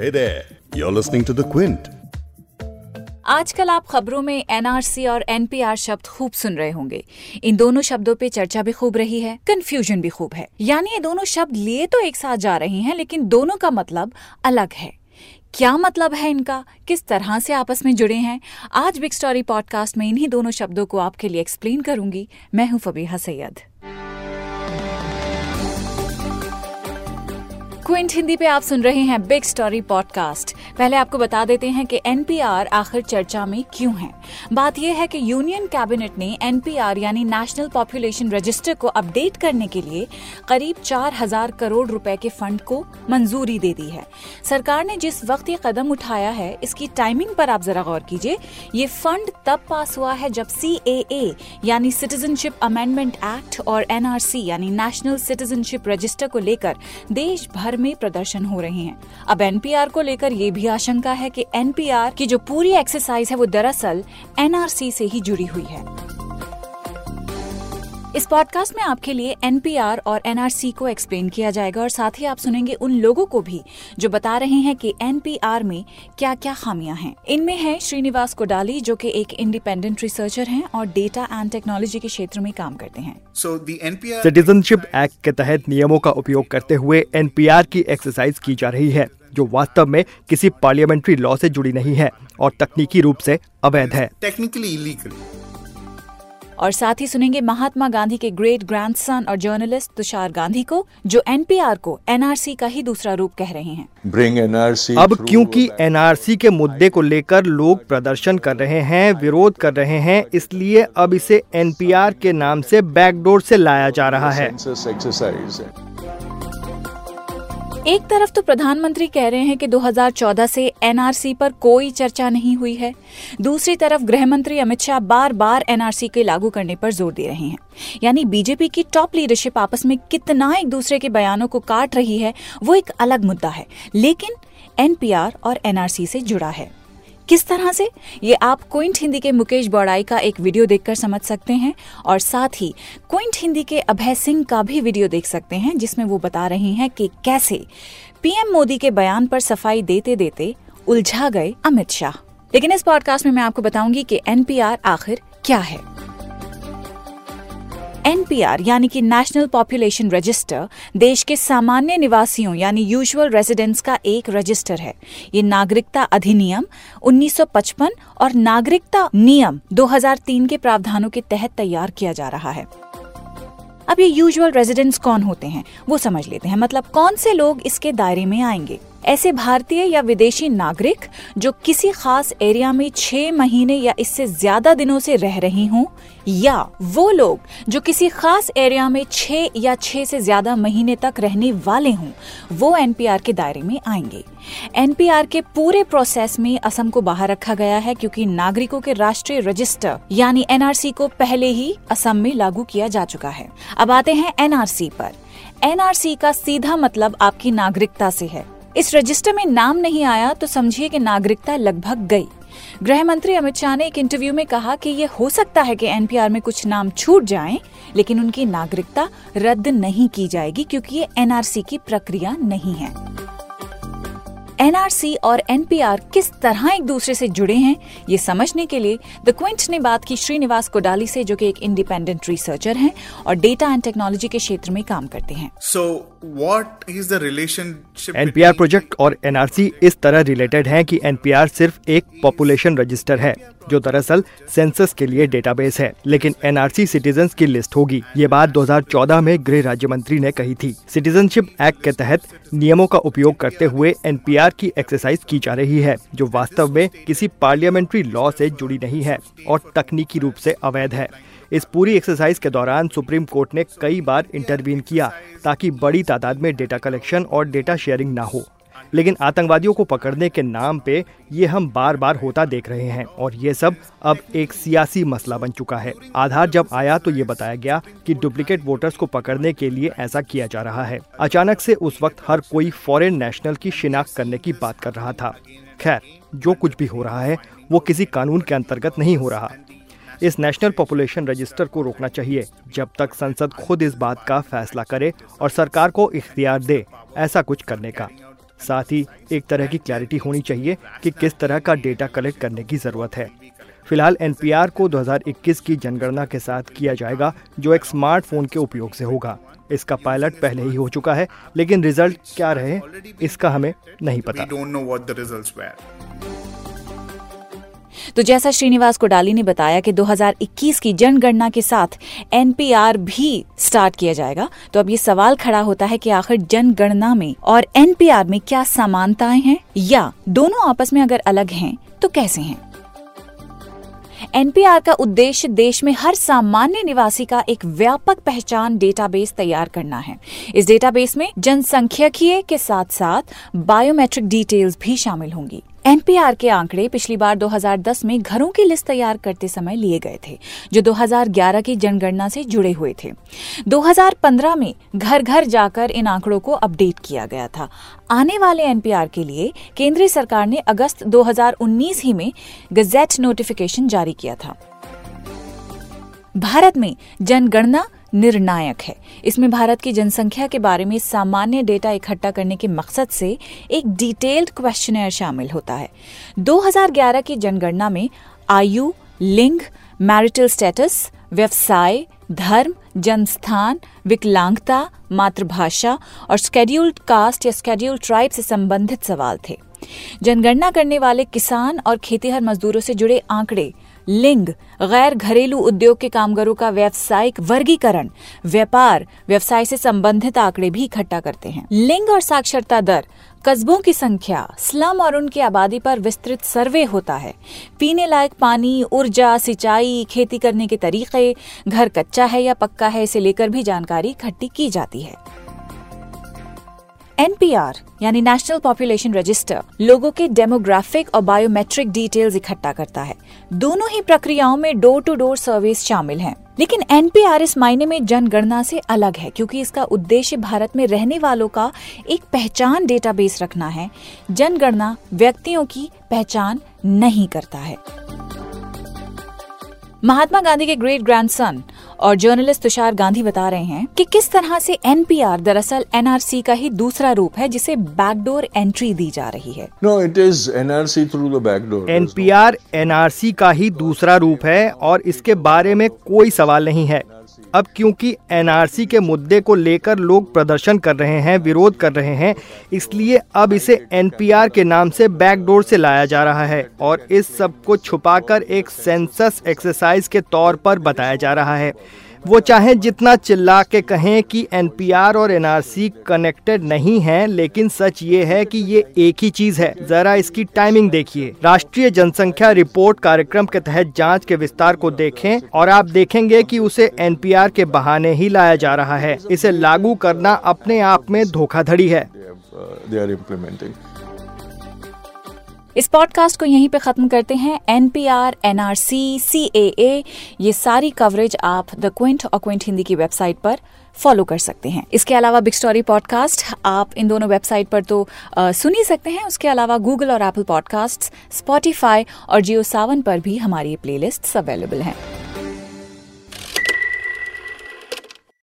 Hey there, you're listening to The Quint. आजकल आप खबरों में एनआरसी और एनपीआर शब्द खूब सुन रहे होंगे। इन दोनों शब्दों पे चर्चा भी खूब रही है कंफ्यूजन भी खूब है। यानी ये दोनों शब्द लिए तो एक साथ जा रहे हैं लेकिन दोनों का मतलब अलग है। क्या मतलब है इनका? किस तरह से आपस में जुड़े हैं? आज बिग स्टोरी पॉडकास्ट में इन्हीं दोनों शब्दों को आपके लिए एक्सप्लेन करूँगी। मैं हूँ फबीहा सैयद। क्विंट हिंदी पे आप सुन रहे हैं बिग स्टोरी पॉडकास्ट पहले आपको बता देते हैं कि एनपीआर आखिर चर्चा में क्यों है। बात यह है कि यूनियन कैबिनेट ने एनपीआर यानी नेशनल पॉपुलेशन रजिस्टर को अपडेट करने के लिए करीब चार हज़ार करोड़ रुपए के फंड को मंजूरी दे दी है। सरकार ने जिस वक्त ये कदम उठाया है, इसकी टाइमिंग पर आप जरा गौर कीजिए। ये फंड तब पास हुआ है जब सी यानी सिटीजनशिप अमेंडमेंट एक्ट और एनआरसी यानी नेशनल सिटीजनशिप रजिस्टर को लेकर देश भर में प्रदर्शन हो रहे हैं। अब एनपीआर को लेकर ये भी आशंका है कि एनपीआर की जो पूरी एक्सरसाइज है वो दरअसल एनआरसी से ही जुड़ी हुई है। इस पॉडकास्ट में आपके लिए एनपीआर और एनआरसी को एक्सप्लेन किया जाएगा और साथ ही आप सुनेंगे उन लोगों को भी जो बता रहे हैं कि एनपीआर में क्या क्या खामियाँ हैं। इनमें है श्रीनिवास कोडाली जो कि एक इंडिपेंडेंट रिसर्चर हैं और डेटा एंड टेक्नोलॉजी के क्षेत्र में काम करते हैं। सिटीजनशिप एक्ट के तहत नियमों का उपयोग करते हुए एनपीआर की एक्सरसाइज की जा रही है जो वास्तव में किसी पार्लियामेंट्री लॉ से जुड़ी नहीं है और तकनीकी रूप से अवैध है। टेक्निकली इलीगल और साथ ही सुनेंगे महात्मा गांधी के ग्रेट ग्रैंडसन और जर्नलिस्ट तुषार गांधी को जो एनपीआर को एनआरसी का ही दूसरा रूप कह रहे हैं। Bring NRC अब क्योंकि एनआरसी के मुद्दे को लेकर लोग प्रदर्शन कर रहे हैं विरोध कर रहे हैं इसलिए अब इसे एनपीआर के नाम से बैकडोर से लाया जा रहा है। एक तरफ़ तो प्रधानमंत्री कह रहे हैं कि 2014 से एनआरसी पर कोई चर्चा नहीं हुई है। दूसरी तरफ़ गृह मंत्री अमित शाह बार बार एनआरसी के लागू करने पर ज़ोर दे रहे हैं। यानी बीजेपी की टॉप लीडरशिप आपस में कितना एक दूसरे के बयानों को काट रही है, वो एक अलग मुद्दा है। लेकिन एनपीआर और एनआरसी से जुड़ा है। किस तरह से? ये आप क्विंट हिंदी के मुकेश बौड़ाई का एक वीडियो देखकर समझ सकते हैं और साथ ही क्विंट हिंदी के अभय सिंह का भी वीडियो देख सकते हैं, जिसमें वो बता रहे हैं कि कैसे पीएम मोदी के बयान पर सफ़ाई देते देते उलझा गए अमित शाह। लेकिन इस पॉडकास्ट में मैं आपको बताऊँगी कि एनपीआर आखिर क्या है। एनपीआर, यानी कि नेशनल पॉपुलेशन रजिस्टर देश के सामान्य निवासियों, यानी यूजुअल रेजिडेंट्स का एक रजिस्टर है। ये नागरिकता अधिनियम 1955 और नागरिकता नियम 2003 के प्रावधानों के तहत तैयार किया जा रहा है। अब ये यूजुअल रेजिडेंट्स कौन होते हैं? वो समझ लेते हैं। मतलब कौन से लोग इसके दायरे में आएँगे? ऐसे भारतीय या विदेशी नागरिक जो किसी खास एरिया में छह महीने या इससे ज़्यादा दिनों से रह रही हों, या वो लोग जो किसी खास एरिया में छह या छह से ज़्यादा महीने तक रहने वाले हों, वो एनपीआर के दायरे में आएँगे। एनपीआर के पूरे प्रोसेस में असम को बाहर रखा गया है क्योंकि नागरिकों के राष्ट्रीय रजिस्टर यानी एनआरसी को पहले ही असम में लागू किया जा चुका है। अब आते हैं एनआरसी पर। एनआरसी का सीधा मतलब आपकी नागरिकता से है। इस रजिस्टर में नाम नहीं आया तो समझिए कि नागरिकता लगभग गई। गृह मंत्री अमित शाह ने एक इंटरव्यू में कहा कि ये हो सकता है कि एनपीआर में कुछ नाम छूट जाएँ, लेकिन उनकी नागरिकता रद्द नहीं की जाएगी क्योंकि ये एनआरसी की प्रक्रिया नहीं है। एनआरसी और एनपीआर किस तरह एक दूसरे से जुड़े हैं ये समझने के लिए द क्विंट ने बात की श्रीनिवास कोडाली से जो कि एक इंडिपेंडेंट रिसर्चर हैं और डेटा एंड टेक्नोलॉजी के क्षेत्र में काम करते हैं। So what is the relationship NPR project और एनआरसी इस तरह रिलेटेड है कि एनपीआर सिर्फ़ एक पॉपुलेशन रजिस्टर है जो दरअसल सेंसस के लिए डेटाबेस है। लेकिन एनआरसी सिटीजन की लिस्ट होगी। ये बात 2014 में गृह राज्य मंत्री ने कही थी। सिटीजनशिप एक्ट के तहत नियमों का उपयोग करते हुए एनपीआर की एक्सरसाइज की जा रही है, जो वास्तव में किसी पार्लियामेंट्री लॉ से जुड़ी नहीं है और तकनीकी रूप से अवैध है। इस पूरी एक्सरसाइज के दौरान सुप्रीम कोर्ट ने कई बार इंटरवीन किया, ताकि बड़ी तादाद में डेटा कलेक्शन और डेटा शेयरिंग ना हो। लेकिन आतंकवादियों को पकड़ने के नाम पे ये हम बार बार होता देख रहे हैं और ये सब अब एक सियासी मसला बन चुका है। आधार जब आया तो ये बताया गया कि डुप्लीकेट वोटर्स को पकड़ने के लिए ऐसा किया जा रहा है। अचानक से उस वक्त हर कोई फॉरेन नेशनल की शिनाख्त करने की बात कर रहा था। खैर, जो कुछ भी हो रहा है, वो किसी कानून के अंतर्गत नहीं हो रहा। इस नेशनल पॉपुलेशन रजिस्टर को रोकना चाहिए, जब तक संसद खुद इस बात का फैसला करे और सरकार को इख्तियार दे, ऐसा कुछ करने का। साथ ही एक तरह की क्लैरिटी होनी चाहिए कि किस तरह का डेटा कलेक्ट करने की ज़रूरत है। फ़िलहाल एनपीआर को 2021 की जनगणना के साथ किया जाएगा, जो एक स्मार्टफ़ोन के उपयोग से होगा। इसका पायलट पहले ही हो चुका है, लेकिन रिज़ल्ट क्या रहे, इसका हमें नहीं पता। तो जैसा श्रीनिवास कोडाली ने बताया कि 2021 की जनगणना के साथ एनपीआर भी स्टार्ट किया जाएगा। तो अब ये सवाल खड़ा होता है कि आखिर जनगणना में और एनपीआर में क्या समानताएँ हैं या दोनों आपस में अगर अलग हैं तो कैसे हैं? एनपीआर का उद्देश्य देश में हर सामान्य निवासी का एक व्यापक पहचान डेटाबेस तैयार करना है। इस डेटाबेस में जनसंख्यकीय के साथ साथ बायोमेट्रिक डिटेल्स भी शामिल होंगी। एनपीआर के आंकड़े पिछली बार 2010 में घरों की लिस्ट तैयार करते समय लिए गए थे, जो 2011 की जनगणना से जुड़े हुए थे। 2015 में घर घर जाकर इन आंकड़ों को अपडेट किया गया था। आने वाले एनपीआर के लिए केंद्रीय सरकार ने अगस्त 2019 ही में गजेट नोटिफिकेशन जारी किया था। भारत में जनगणना निर्णायक है। इसमें भारत की जनसंख्या के बारे में सामान्य डेटा इकट्ठा करने के मकसद से एक डिटेल्ड क्वेश्चनर शामिल होता है। 2011 की जनगणना में आयु, लिंग, मैरिटल स्टेटस, व्यवसाय, धर्म, जनस्थान, विकलांगता, मातृभाषा और स्केड्यूल्ड कास्ट या स्केड्यूल्ड ट्राइब से संबंधित सवाल थे। जनगणना करने वाले किसान और खेतीहर मजदूरों से जुड़े आंकड़े लिंग, गैर घरेलू उद्योग के कामगारों का व्यावसायिक वर्गीकरण, व्यापार, व्यवसाय से संबंधित आंकड़े भी इकट्ठा करते हैं। लिंग और साक्षरता दर, कस्बों की संख्या, स्लम और उनकी आबादी पर विस्तृत सर्वे होता है। पीने लायक पानी, ऊर्जा, सिंचाई, खेती करने के तरीके, घर कच्चा है या पक्का है, इसे लेकर भी जानकारी इकट्ठी की जाती है। एनपीआर यानी नेशनल पॉपुलेशन रजिस्टर लोगों के डेमोग्राफिक और बायोमेट्रिक डिटेल्स इकट्ठा करता है। दोनों ही प्रक्रियाओं में डोर टू डोर सर्विस शामिल हैं। लेकिन एनपीआर इस मायने में जनगणना से अलग है, क्योंकि इसका उद्देश्य भारत में रहने वालों का एक पहचान डेटाबेस रखना है। जनगणना व्यक्तियों की पहचान नहीं करता है। महात्मा गांधी के ग्रेट ग्रैंडसन और जर्नलिस्ट तुषार गांधी बता रहे हैं कि किस तरह से एनपीआर दरअसल एनआरसी का ही दूसरा रूप है जिसे बैकडोर एंट्री दी जा रही है। No it is NRC through the backdoor NPR NRC का ही दूसरा रूप है और इसके बारे में कोई सवाल नहीं है। अब क्योंकि एनआरसी के मुद्दे को लेकर लोग प्रदर्शन कर रहे हैं, विरोध कर रहे हैं, इसलिए अब इसे एनपीआर के नाम से बैकडोर से लाया जा रहा है और इस सबको छुपाकर एक सेंसस एक्सरसाइज के तौर पर बताया जा रहा है। वो चाहे जितना चिल्ला के कहें कि एनपीआर और एनआरसी कनेक्टेड नहीं हैं, लेकिन सच ये है कि ये एक ही चीज़ है। जरा इसकी टाइमिंग देखिए। राष्ट्रीय जनसंख्या रिपोर्ट कार्यक्रम के तहत जाँच के विस्तार को देखें और आप देखेंगे कि उसे एनपीआर के बहाने ही लाया जा रहा है। इसे लागू करना अपने आप में धोखाधड़ी है। इस पॉडकास्ट को यहीं पे खत्म करते हैं। एनपीआर एनआरसी ए ये सारी कवरेज आप द क्विंट और क्विंट हिंदी की वेबसाइट पर फॉलो कर सकते हैं। इसके अलावा बिग स्टोरी पॉडकास्ट आप इन दोनों वेबसाइट पर तो सुन ही सकते हैं। उसके अलावा गूगल और एप्पल पॉडकास्ट स्पॉटीफाई और जियो सावन पर भी हमारी प्लेलिस्ट अवेलेबल हैं।